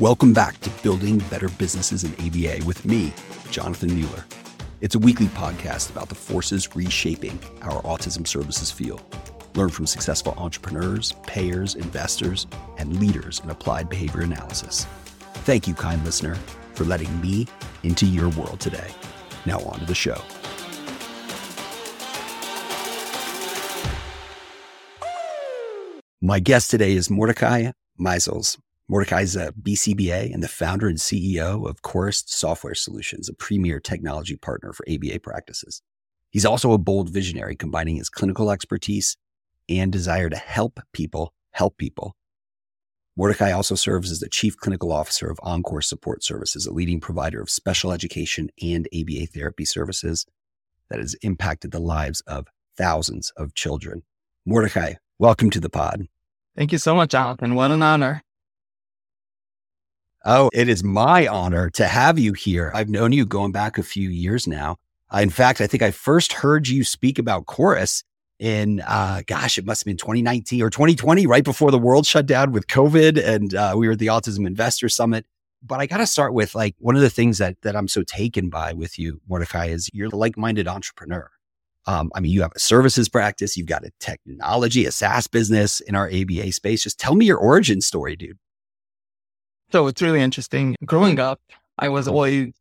Welcome back to Building Better Businesses in ABA with me, Jonathan Mueller. It's a weekly podcast about the forces reshaping our autism services field. Learn from successful entrepreneurs, payers, investors, and leaders in applied behavior analysis. Thank you, kind listener, for letting me into your world today. Now, on to the show. My guest today is Mordechai Meisels. Mordechai is a BCBA and the founder and CEO of Chorus Software Solutions, a premier technology partner for ABA practices. He's also a bold visionary, combining his clinical expertise and desire to help people help people. Mordechai also serves as the chief clinical officer of Encore Support Services, a leading provider of special education and ABA therapy services that has impacted the lives of thousands of children. Mordechai, welcome to the pod. Thank you so much, Jonathan. What an honor. Oh, it is my honor to have you here. I've known you going back a few years now. Uh, in fact, I think I first heard you speak about Chorus in, uh, gosh, it must have been 2019 or 2020, right before the world shut down with COVID. And uh, we were at the Autism Investor Summit. But I got to start with like one of the things that, that I'm so taken by with you, Mordechai, is you're a like minded entrepreneur. Um, I mean, you have a services practice, you've got a technology, a SaaS business in our ABA space. Just tell me your origin story, dude. So it's really interesting. Growing mm. up, I was always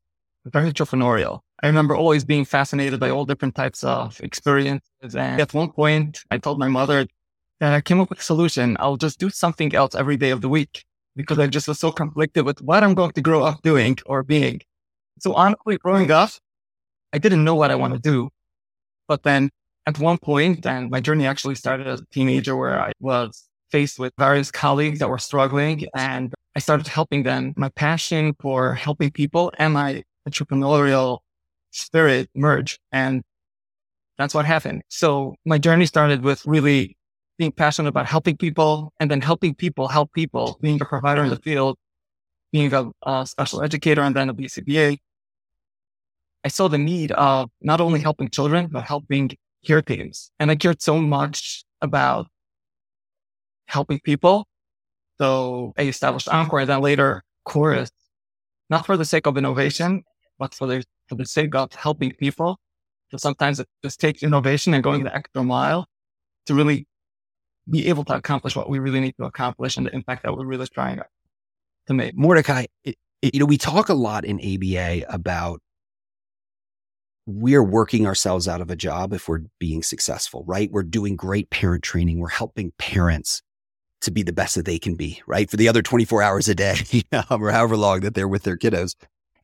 very entrepreneurial. I remember always being fascinated by all different types of experiences. And at one point, I told my mother that I came up with a solution. I'll just do something else every day of the week because I just was so conflicted with what I'm going to grow up doing or being. So honestly, growing up, I didn't know what I want to do. But then at one point, and my journey actually started as a teenager where I was faced with various colleagues that were struggling and I started helping them. My passion for helping people and my entrepreneurial spirit merge. And that's what happened. So my journey started with really being passionate about helping people and then helping people help people, being a provider in the field, being a, a special educator and then a BCBA. I saw the need of not only helping children, but helping care teams. And I cared so much about helping people so I established Encore and then later Chorus, not for the sake of innovation, but for the, for the sake of helping people. So sometimes it just takes innovation and going the extra mile to really be able to accomplish what we really need to accomplish and the impact that we're really trying to make. Mordechai, it, it, you know, we talk a lot in ABA about we're working ourselves out of a job if we're being successful, right? We're doing great parent training. We're helping parents to be the best that they can be, right? For the other 24 hours a day, or however long that they're with their kiddos.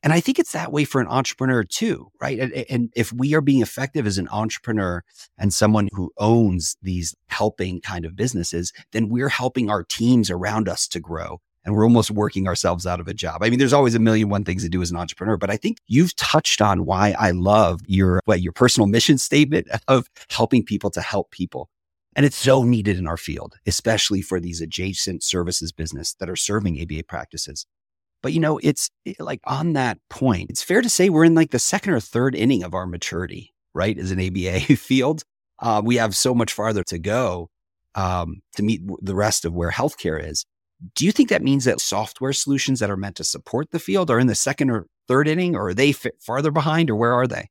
And I think it's that way for an entrepreneur too, right? And, and, if we are being effective as an entrepreneur and someone who owns these helping kind of businesses, then we're helping our teams around us to grow. And we're almost working ourselves out of a job. I mean, there's always a million one things to do as an entrepreneur, but I think you've touched on why I love your what your personal mission statement of helping people to help people. And it's so needed in our field, especially for these adjacent services business that are serving ABA practices. But you know, it's it, like on that point, it's fair to say we're in like the second or third inning of our maturity, right? As an ABA field, uh, we have so much farther to go um, to meet the rest of where healthcare is. Do you think that means that software solutions that are meant to support the field are in the second or third inning, or are they farther behind, or where are they?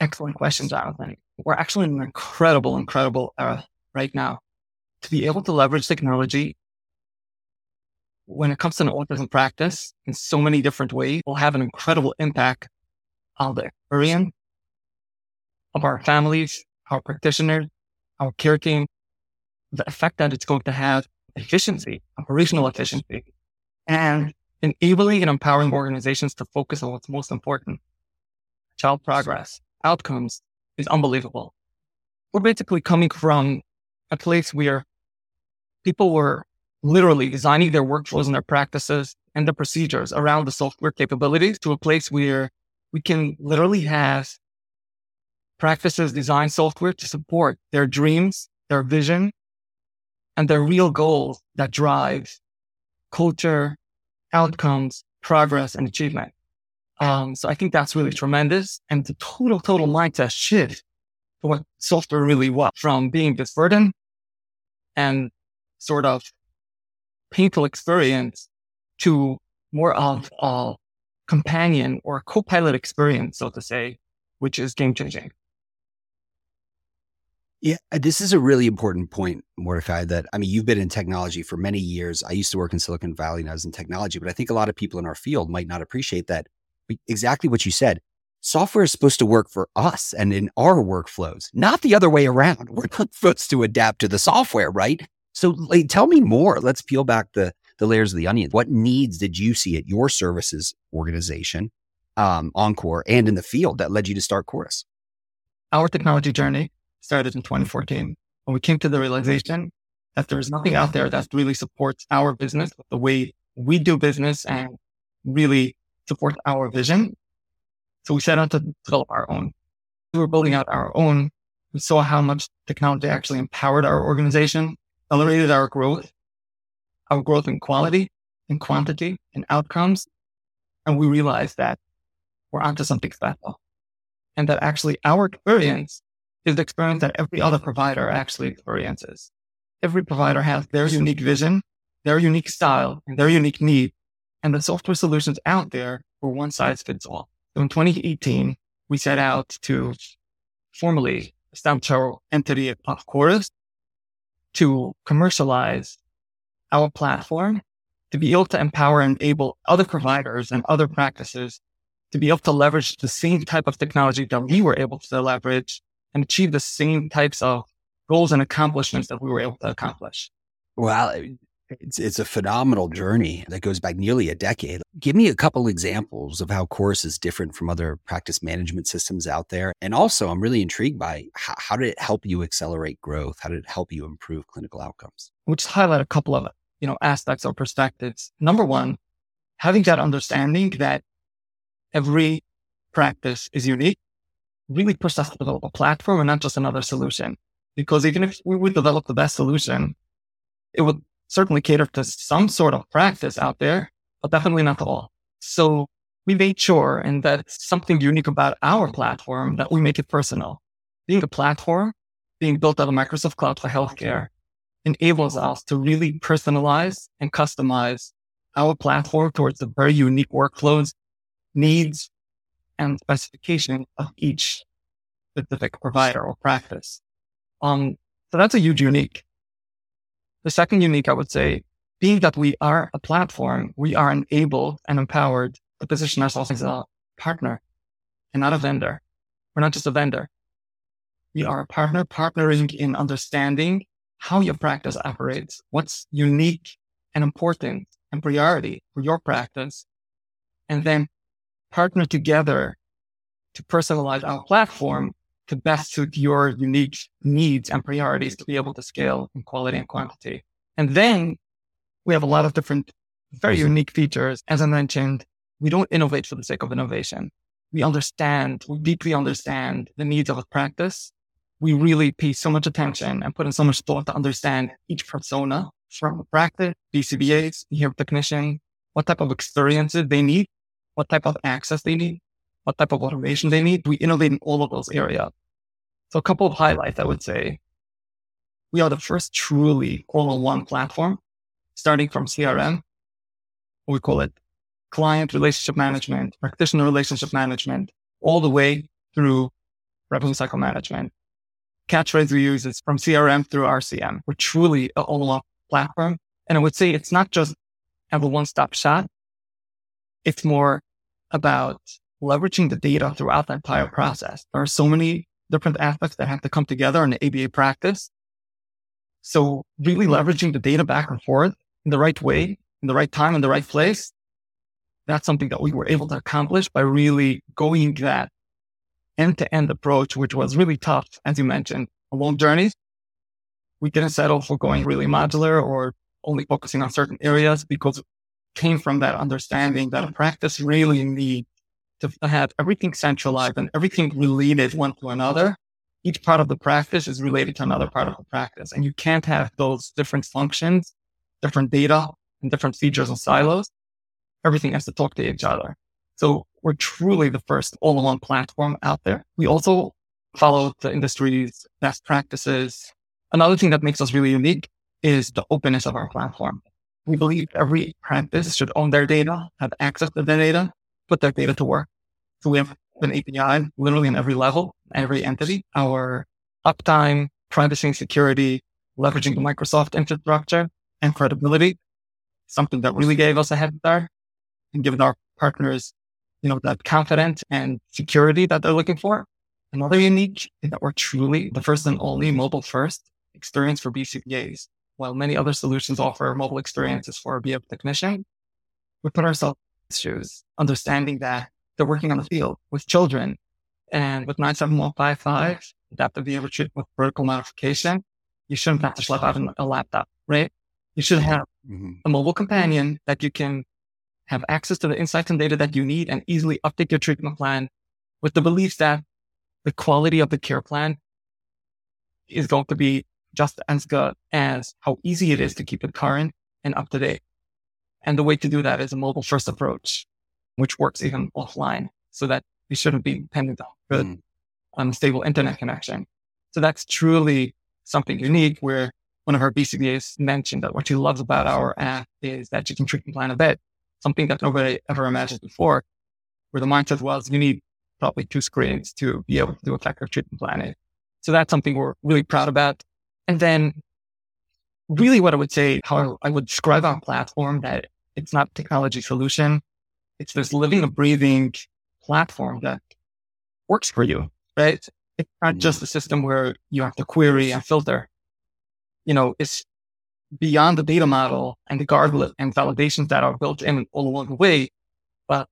Excellent question, Jonathan. We're actually in an incredible, incredible era right now. To be able to leverage technology when it comes to an autism practice in so many different ways will have an incredible impact on the experience of our families, our practitioners, our care team, the effect that it's going to have efficiency, operational efficiency, and enabling and empowering organizations to focus on what's most important, child progress, outcomes, is unbelievable. We're basically coming from a place where people were literally designing their workflows and their practices and the procedures around the software capabilities to a place where we can literally have practices design software to support their dreams, their vision, and their real goals that drive culture, outcomes, progress, and achievement. Um, so I think that's really tremendous. And the total, total mindset shift for what software really was from being this burden and sort of painful experience to more of a companion or co-pilot experience, so to say, which is game changing. Yeah, uh, this is a really important point, Mordechai. That I mean, you've been in technology for many years. I used to work in Silicon Valley and I was in technology, but I think a lot of people in our field might not appreciate that. Exactly what you said. Software is supposed to work for us and in our workflows, not the other way around. We're not supposed to adapt to the software, right? So, like, tell me more. Let's peel back the the layers of the onion. What needs did you see at your services organization, um, Encore, and in the field that led you to start Chorus? Our technology journey started in 2014 when we came to the realization that there is nothing out there that really supports our business, the way we do business and really support our vision. So we set out to develop our own. We were building out our own. We saw how much technology actually empowered our organization, accelerated our growth, our growth in quality, in quantity, in outcomes. And we realized that we're onto something special and that actually our experience is the experience that every other provider actually experiences. Every provider has their unique vision, their unique style, and their unique need. And the software solutions out there were one size fits all. So in 2018, we set out to formally establish our entity of Chorus to commercialize our platform to be able to empower and enable other providers and other practices to be able to leverage the same type of technology that we were able to leverage and achieve the same types of goals and accomplishments that we were able to accomplish. Wow. It's, it's a phenomenal journey that goes back nearly a decade. Give me a couple examples of how Chorus is different from other practice management systems out there. And also, I'm really intrigued by how, how did it help you accelerate growth? How did it help you improve clinical outcomes? We'll just highlight a couple of you know aspects or perspectives. Number one, having that understanding that every practice is unique really push us to develop a platform and not just another solution. Because even if we would develop the best solution, it would certainly cater to some sort of practice out there, but definitely not all. So we made sure, and that's something unique about our platform, that we make it personal. Being a platform, being built out of Microsoft Cloud for healthcare, enables us to really personalize and customize our platform towards the very unique workflows, needs, and specification of each specific provider or practice. Um, so that's a huge unique. The second unique, I would say, being that we are a platform, we are enabled and empowered to position ourselves as a partner and not a vendor. We're not just a vendor. We are a partner, partnering in understanding how your practice operates, what's unique and important and priority for your practice, and then partner together to personalize our platform to best suit your unique needs and priorities to be able to scale in quality and quantity. And then we have a lot of different, very unique features. As I mentioned, we don't innovate for the sake of innovation. We understand, we deeply understand the needs of a practice. We really pay so much attention and put in so much thought to understand each persona from a practice, BCBAs, behavior technician, what type of experiences they need, what type of access they need, what type of automation they need. We innovate in all of those areas. So a couple of highlights, I would say. We are the first truly all-in-one platform, starting from CRM. We call it client relationship management, practitioner relationship management, all the way through revenue cycle management. Catchphrase we use is from CRM through RCM. We're truly an all-in-one platform. And I would say it's not just have a one-stop shop. It's more about leveraging the data throughout the entire process. There are so many different aspects that have to come together in the ABA practice. So really leveraging the data back and forth in the right way, in the right time, in the right place. That's something that we were able to accomplish by really going that end to end approach, which was really tough, as you mentioned, a long journey. We didn't settle for going really modular or only focusing on certain areas because it came from that understanding that a practice really needs to have everything centralized and everything related one to another. Each part of the practice is related to another part of the practice. And you can't have those different functions, different data and different features and silos. Everything has to talk to each other. So we're truly the first all-in-one platform out there. We also follow the industry's best practices. Another thing that makes us really unique is the openness of our platform. we believe every practice should own their data, have access to their data, put their data to work. So we have an API literally in every level, every entity. Our uptime, privacy and security, leveraging the Microsoft infrastructure and credibility, something that really gave us a head start and given our partners, you know, that confidence and security that they're looking for. Another unique is that we're truly the first and only mobile first experience for BCBAs. While many other solutions offer mobile experiences for a BF technician, we put ourselves shoes, understanding that they're working on the field with children and with 97155, adaptive behavior treatment with protocol modification, you shouldn't have to schlep out a laptop, right? You should have mm-hmm. a mobile companion that you can have access to the insights and data that you need and easily update your treatment plan with the belief that the quality of the care plan is going to be just as good as how easy it is to keep it current and up to date. And the way to do that is a mobile first approach, which works even offline so that we shouldn't be dependent on good, mm. unstable internet connection. So that's truly something unique where one of our BCBAs mentioned that what she loves about our app is that you can treatment plan a bed, something that nobody ever imagined before, where the mindset was you need probably two screens to be able to do effective treatment planning. So that's something we're really proud about. And then really what I would say, how I would describe our platform that it's not technology solution. It's this living and breathing platform that works for you, right? It's not just mm. a system where you have to query and filter. You know, it's beyond the data model and the guardrails and validations that are built in all along the way, but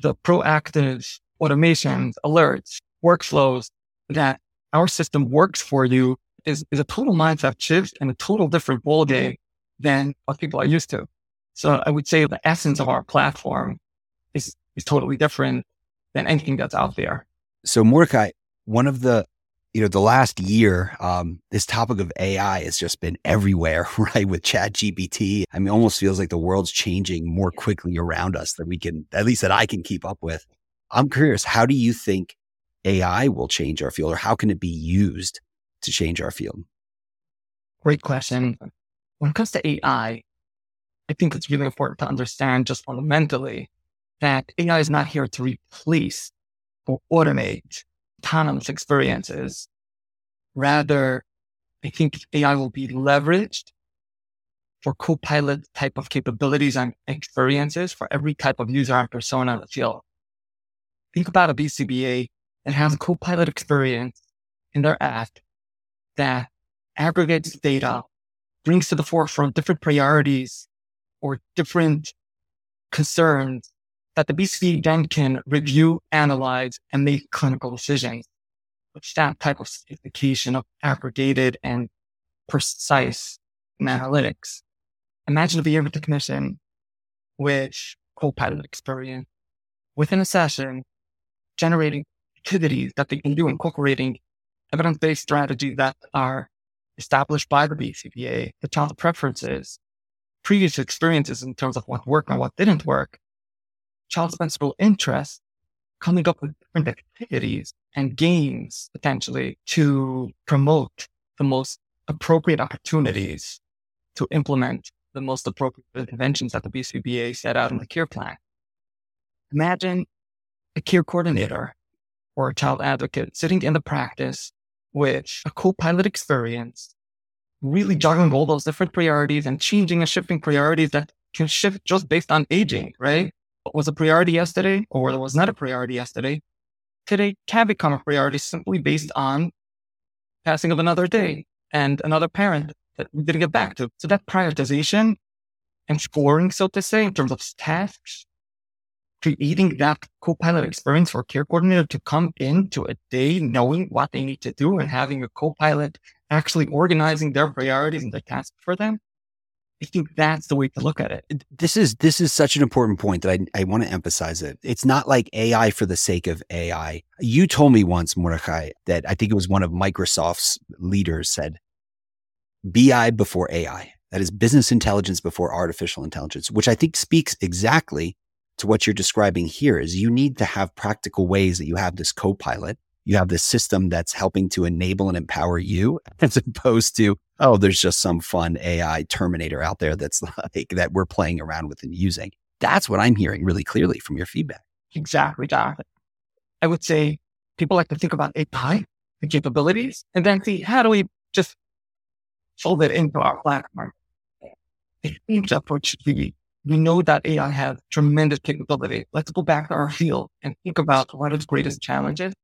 the proactive automations, alerts, workflows that our system works for you is, is a total mindset shift and a total different ballgame than what people are used to. So I would say the essence of our platform is, is totally different than anything that's out there. So Mordechai, one of the you know the last year um, this topic of ai has just been everywhere right with chat gpt i mean almost feels like the world's changing more quickly around us than we can at least that i can keep up with i'm curious how do you think ai will change our field or how can it be used to change our field great question when it comes to ai i think it's really important to understand just fundamentally that ai is not here to replace or automate autonomous experiences. Rather, I think AI will be leveraged for co-pilot type of capabilities and experiences for every type of user and persona in the field. Think about a BCBA that has a co-pilot experience in their app that aggregates data, brings to the forefront different priorities or different concerns that the BCB then can review, analyze, and make clinical decisions. Which that type of sophistication of aggregated and precise analytics. Imagine a behavior technician with co-pilot experience within a session, generating activities that they can do, incorporating evidence-based strategies that are established by the BCBA, the child preferences, previous experiences in terms of what worked and what didn't work, child sensible interest, coming up with different activities and games potentially to promote the most appropriate opportunities to implement the most appropriate interventions that the BCBA set out in the care plan. Imagine a care coordinator or a child advocate sitting in the practice with a co-pilot experience, really juggling all those different priorities and changing and shifting priorities that can shift just based on aging, right? what was a priority yesterday or was not a priority yesterday today can become a priority simply based on passing of another day and another parent that we didn't get back to. So that prioritization and scoring, so to say, in terms of tasks, creating that co-pilot experience for care coordinator to come into a day knowing what they need to do and having a co-pilot actually organizing their priorities and their tasks for them I think that's the way to look at it. This is this is such an important point that I, I want to emphasize it. It's not like AI for the sake of AI. You told me once, Mordechai, that I think it was one of Microsoft's leaders said, BI before AI. That is business intelligence before artificial intelligence, which I think speaks exactly to what you're describing here is you need to have practical ways that you have this co-pilot. You have this system that's helping to enable and empower you as opposed to oh, there's just some fun AI Terminator out there that's like that we're playing around with and using. That's what I'm hearing really clearly from your feedback. Exactly, Jonathan. I would say people like to think about AI, the capabilities, and then see how do we just fold it into our platform. The approach should be we know that AI has tremendous capability. Let's go back to our field and think about what are the greatest challenges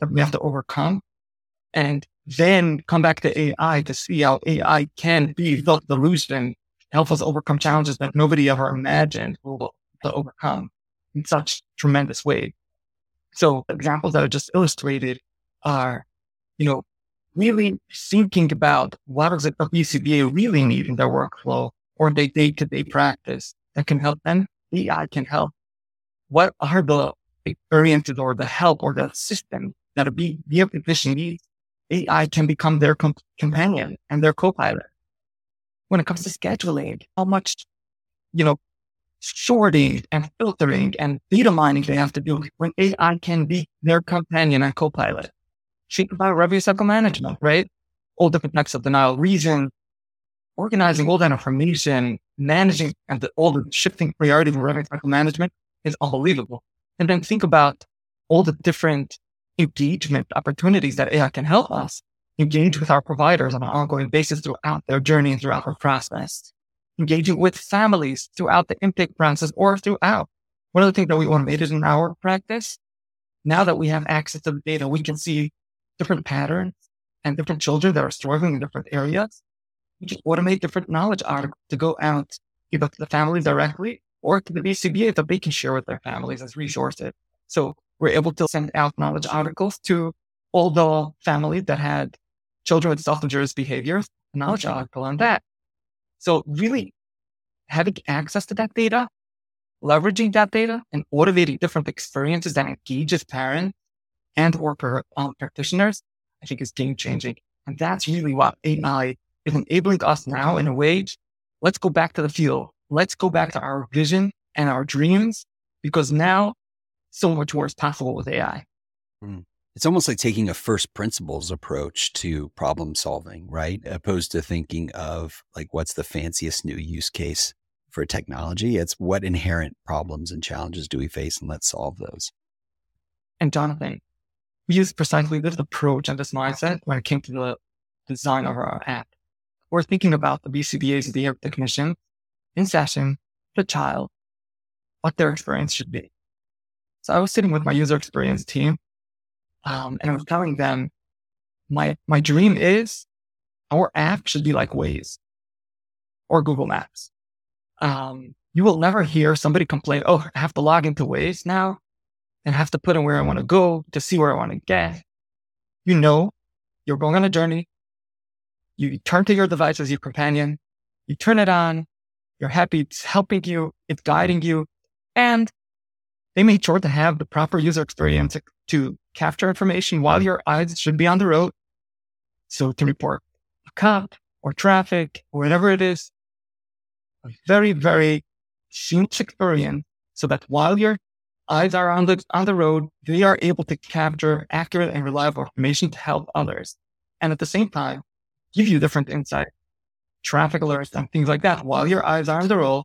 that we have to overcome and then come back to AI to see how AI can be the solution, help us overcome challenges that nobody ever imagined will to overcome in such tremendous ways. So examples that are just illustrated are, you know, really thinking about what is it a BCBA really need in their workflow or their day-to-day practice that can help them. AI can help. What are the experiences or the help or the system that a BA physician needs? AI can become their comp- companion and their co-pilot. When it comes to scheduling, how much, you know, sorting and filtering and data mining they have to do when AI can be their companion and co-pilot. Think about revenue cycle management, right? All different types of denial reason, organizing all that information, managing and the, all the shifting priorities in revenue cycle management is unbelievable. And then think about all the different engagement opportunities that AI can help us engage with our providers on an ongoing basis throughout their journey and throughout their process engaging with families throughout the intake process or throughout. One of the things that we automated in our practice, now that we have access to the data, we can see different patterns and different children that are struggling in different areas. We can automate different knowledge articles to go out either to the family directly or to the BCBA that they can share with their families as resources. So we're able to send out knowledge articles to all the families that had children with self-injurious behaviors, a knowledge article on that. So really having access to that data, leveraging that data and automating different experiences that engages parents and or per, um, practitioners, I think is game changing. And that's really what AI is enabling us now in a way. Let's go back to the field. Let's go back to our vision and our dreams because now so much more is possible with AI. Mm it's almost like taking a first principles approach to problem solving, right? Opposed to thinking of like, what's the fanciest new use case for technology? It's what inherent problems and challenges do we face and let's solve those. And Jonathan, we use precisely this approach and this mindset when it came to the design of our app. We're thinking about the BCBA's of the technician in session, the child, what their experience should be. So I was sitting with my user experience team um, and I was telling them, my, my dream is our app should be like Waze or Google Maps. Um, you will never hear somebody complain, Oh, I have to log into Waze now and have to put in where I want to go to see where I want to get. You know, you're going on a journey. You turn to your device as your companion. You turn it on. You're happy. It's helping you. It's guiding you. And they made sure to have the proper user experience to capture information while your eyes should be on the road. So to report a cop or traffic or whatever it is, a very, very seamless experience so that while your eyes are on the, on the road, they are able to capture accurate and reliable information to help others. And at the same time, give you different insight, traffic alerts and things like that while your eyes are on the road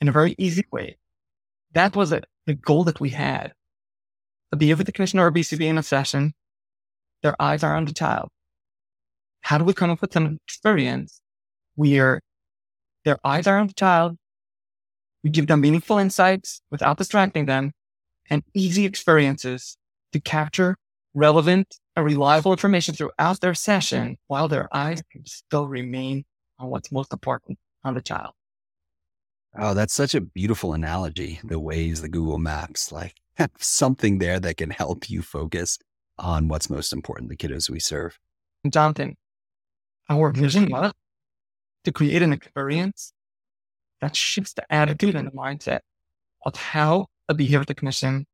in a very easy way. That was it, the goal that we had a behavior technician or BCB in a session, their eyes are on the child. How do we come up with an experience where their eyes are on the child? We give them meaningful insights without distracting them and easy experiences to capture relevant and reliable information throughout their session while their eyes can still remain on what's most important on the child. Oh, that's such a beautiful analogy. The Waze the Google Maps, like have something there that can help you focus on what's most important, the kiddos we serve. Jonathan, our vision was to create an experience that shifts the attitude and the mindset of how a behavior technician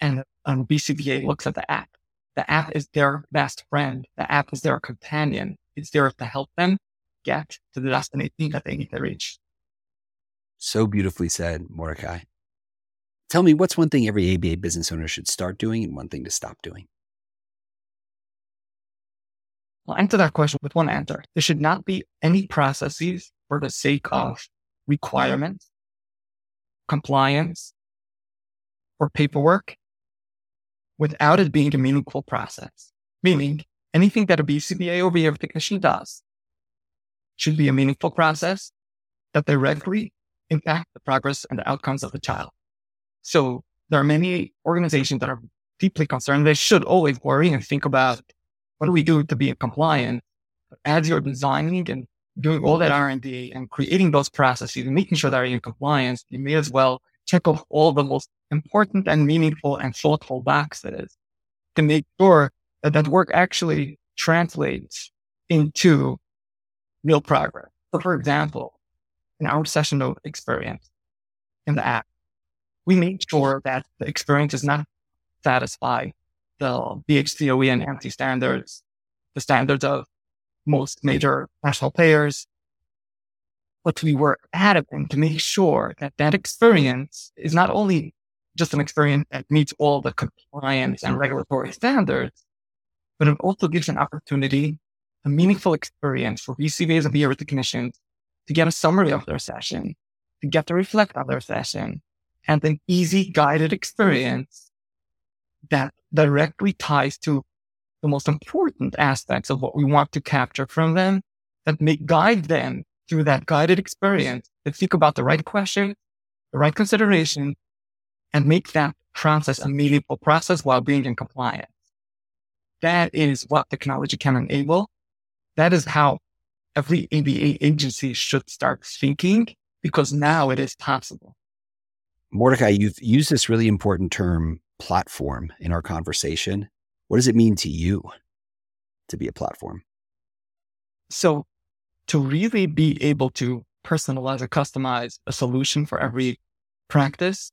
and um, a BCBA looks at the app. The app is their best friend. The app is their companion. It's there to help them get to the destination that they need to reach. So beautifully said, Mordechai. Tell me, what's one thing every ABA business owner should start doing and one thing to stop doing? I'll answer that question with one answer. There should not be any processes for the sake of requirements, compliance, or paperwork without it being a meaningful process. Meaning anything that a BCBA or BA technician does should be a meaningful process that directly impact the progress and the outcomes of the child. So there are many organizations that are deeply concerned. They should always worry and think about what do we do to be compliant? But as you're designing and doing all that R&D and creating those processes and making sure that are in compliance, you may as well check off all the most important and meaningful and thoughtful boxes to make sure that that work actually translates into real progress. So for example, in our session note experience in the app, we made sure that the experience does not satisfy the BHCOE and ANSI standards, the standards of most major national payers. But we were adamant to make sure that that experience is not only just an experience that meets all the compliance and regulatory standards, but it also gives an opportunity, a meaningful experience for BCBAs and BA technicians to get a summary of their session, to get to reflect on their session, and an easy guided experience that directly ties to the most important aspects of what we want to capture from them that may guide them through that guided experience to think about the right question, the right consideration, and make that process a meaningful process while being in compliance. That is what technology can enable. That is how every ABA agency should start thinking because now it is possible. Mordechai, you've used this really important term platform in our conversation. What does it mean to you to be a platform? So, to really be able to personalize and customize a solution for every practice,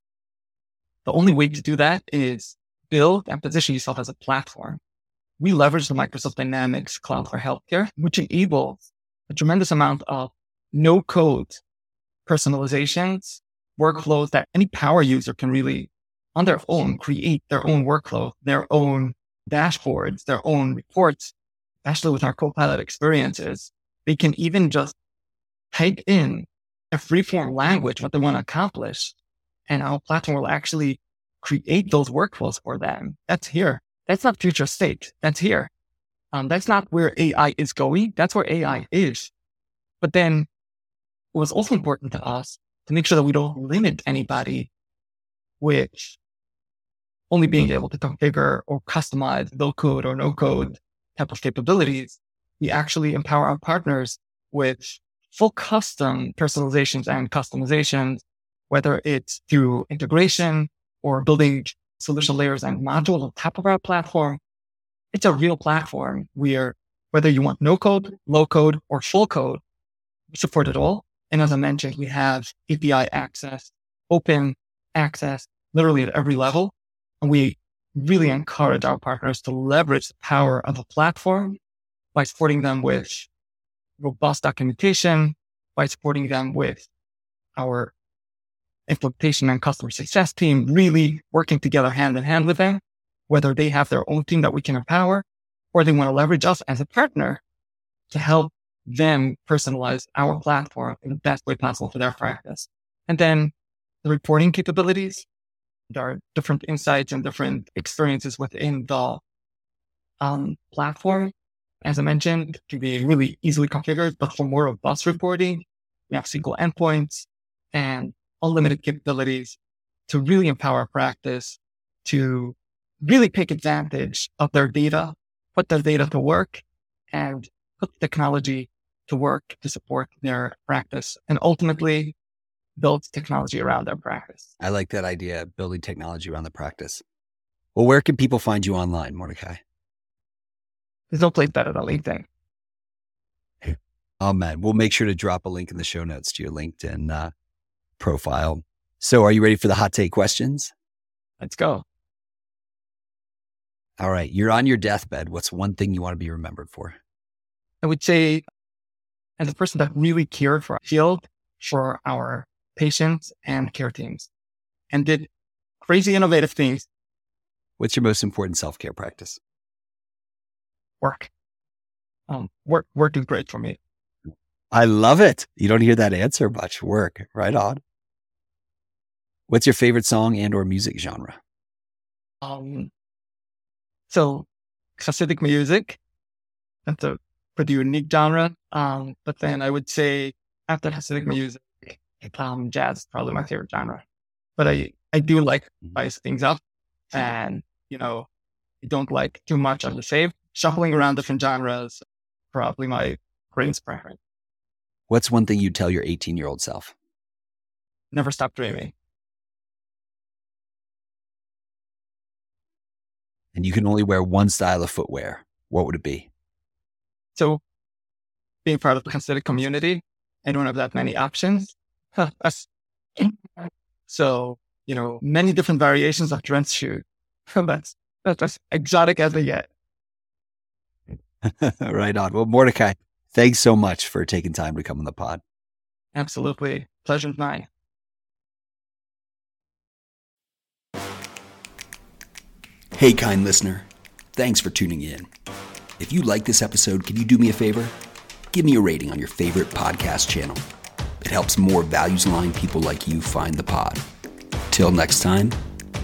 the only way to do that is build and position yourself as a platform. We leverage the Microsoft Dynamics Cloud for Healthcare, which enables a tremendous amount of no code personalizations, workflows that any power user can really on their own create their own workflow, their own dashboards, their own reports, especially with our Copilot experiences. They can even just type in a freeform language, what they want to accomplish. And our platform will actually create those workflows for them. That's here. That's not future state. That's here. Um, that's not where AI is going. That's where AI is. But then it was also important to us to make sure that we don't limit anybody which only being able to configure or customize low code or no code type of capabilities. We actually empower our partners with full custom personalizations and customizations, whether it's through integration or building solution layers and modules on top of our platform. It's a real platform where whether you want no code, low code, or full code, we support it all. And as I mentioned, we have API access, open access, literally at every level. And we really encourage our partners to leverage the power of a platform by supporting them with robust documentation, by supporting them with our implementation and customer success team, really working together hand in hand with them, whether they have their own team that we can empower or they want to leverage us as a partner to help them personalize our platform in the best way possible for their practice. And then the reporting capabilities, there are different insights and different experiences within the um, platform. As I mentioned, can be really easily configured, but for more robust reporting, we have SQL endpoints and unlimited capabilities to really empower practice to really take advantage of their data, put their data to work and put technology to work to support their practice and ultimately build technology around their practice. I like that idea, building technology around the practice. Well, where can people find you online, Mordechai? There's no place better than LinkedIn. Oh man, we'll make sure to drop a link in the show notes to your LinkedIn uh, profile. So, are you ready for the hot take questions? Let's go. All right, you're on your deathbed. What's one thing you want to be remembered for? I would say, as a person that really cared for our field, for our patients and care teams and did crazy innovative things. What's your most important self care practice? Work. um, work work is great for me. I love it. You don't hear that answer much. Work, right on. What's your favorite song and or music genre? Um, so Hasidic music, that's a pretty unique genre. Um, but then I would say after Hasidic music, um, jazz is probably my favorite genre. But I, I do like Mm-hmm. spice things up and, you know, I don't like too much of the same. Shuffling around different genres, probably my greatest preference. What's one thing you'd tell your 18 year old self? Never stop dreaming. And you can only wear one style of footwear. What would it be? So being part of the Hasidic community, I don't have that many options. So, you know, many different variations of dress shoes. that's, that's as exotic as they get. right on. Well, Mordechai, thanks so much for taking time to come on the pod. Absolutely. Pleasure's mine. Hey, kind listener. Thanks for tuning in. If you like this episode, can you do me a favor? Give me a rating on your favorite podcast channel. It helps more values aligned people like you find the pod. Till next time,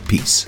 peace.